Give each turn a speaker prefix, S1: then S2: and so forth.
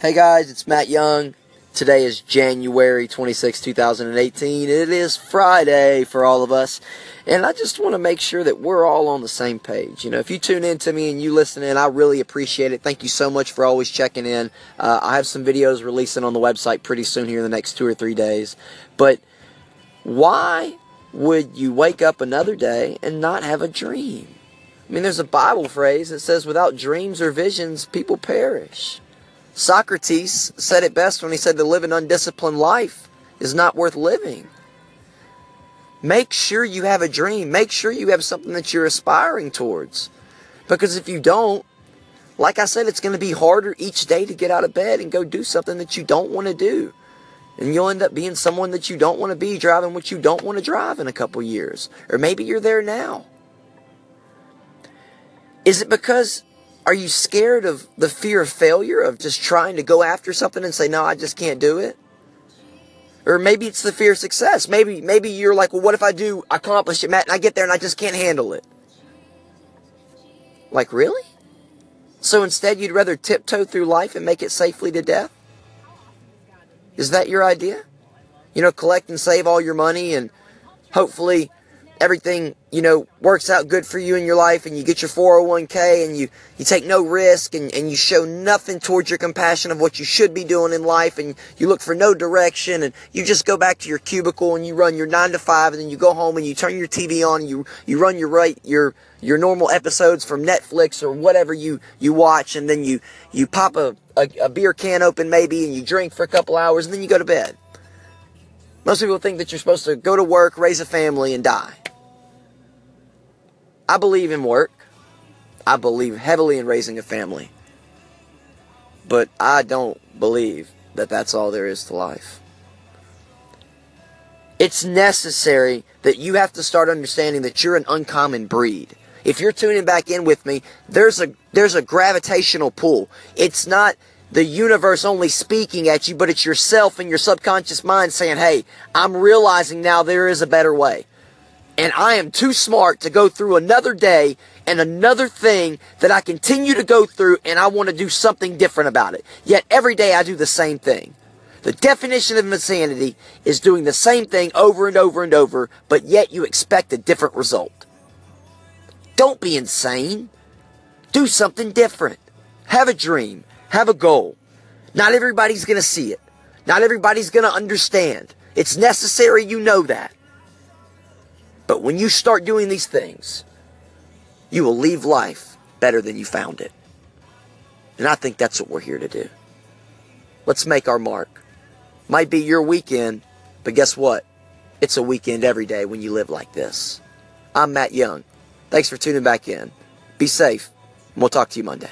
S1: Hey guys, it's Matt Young. Today is January 26, 2018. It is Friday for all of us. And I just want to make sure that we're all on the same page. You know, if you tune in to me and you listen in, I really appreciate it. Thank you so much for always checking in. Uh, I have some videos releasing on the website pretty soon here in the next two or three days. But why would you wake up another day and not have a dream? I mean, there's a Bible phrase that says, without dreams or visions, people perish. Socrates said it best when he said to live an undisciplined life is not worth living. Make sure you have a dream. Make sure you have something that you're aspiring towards. Because if you don't, like I said, it's going to be harder each day to get out of bed and go do something that you don't want to do. And you'll end up being someone that you don't want to be, driving what you don't want to drive in a couple years. Or maybe you're there now. Is it because are you scared of the fear of failure, of just trying to go after something and say, no, I just can't do it? Or maybe it's the fear of success. Maybe, maybe you're like, well, what if I do accomplish it, Matt, and I get there and I just can't handle it? Like, really? So instead, you'd rather tiptoe through life and make it safely to death? Is that your idea? You know, collect and save all your money and hopefully everything, you know, works out good for you in your life and you get your 401k and you, you take no risk and, and you show nothing towards your compassion of what you should be doing in life and you look for no direction and you just go back to your cubicle and you run your nine to five and then you go home and you turn your TV on and you, you run your right, your, your normal episodes from Netflix or whatever you, you watch and then you, you pop a, a, a beer can open maybe and you drink for a couple hours and then you go to bed. Most people think that you're supposed to go to work, raise a family, and die. I believe in work. I believe heavily in raising a family. But I don't believe that that's all there is to life. It's necessary that you have to start understanding that you're an uncommon breed. If you're tuning back in with me, there's a there's a gravitational pull. It's not the universe only speaking at you, but it's yourself and your subconscious mind saying, "Hey, I'm realizing now there is a better way." And I am too smart to go through another day and another thing that I continue to go through and I want to do something different about it. Yet every day I do the same thing. The definition of insanity is doing the same thing over and over and over, but yet you expect a different result. Don't be insane. Do something different. Have a dream. Have a goal. Not everybody's going to see it. Not everybody's going to understand. It's necessary, you know that. But when you start doing these things, you will leave life better than you found it. And I think that's what we're here to do. Let's make our mark. Might be your weekend, but guess what? It's a weekend every day when you live like this. I'm Matt Young. Thanks for tuning back in. Be safe, and we'll talk to you Monday.